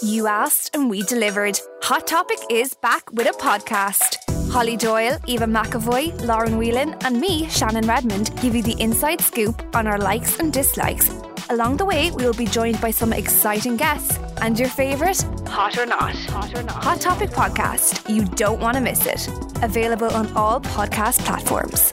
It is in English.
You asked and we delivered. Hot Topic is back with a podcast. Holly Doyle, Eva McAvoy, Lauren Whelan, and me, Shannon Redmond, give you the inside scoop on our likes and dislikes. Along the way, we will be joined by some exciting guests. And your favourite? Hot or not? Hot or not? Hot Topic podcast. You don't want to miss it. Available on all podcast platforms.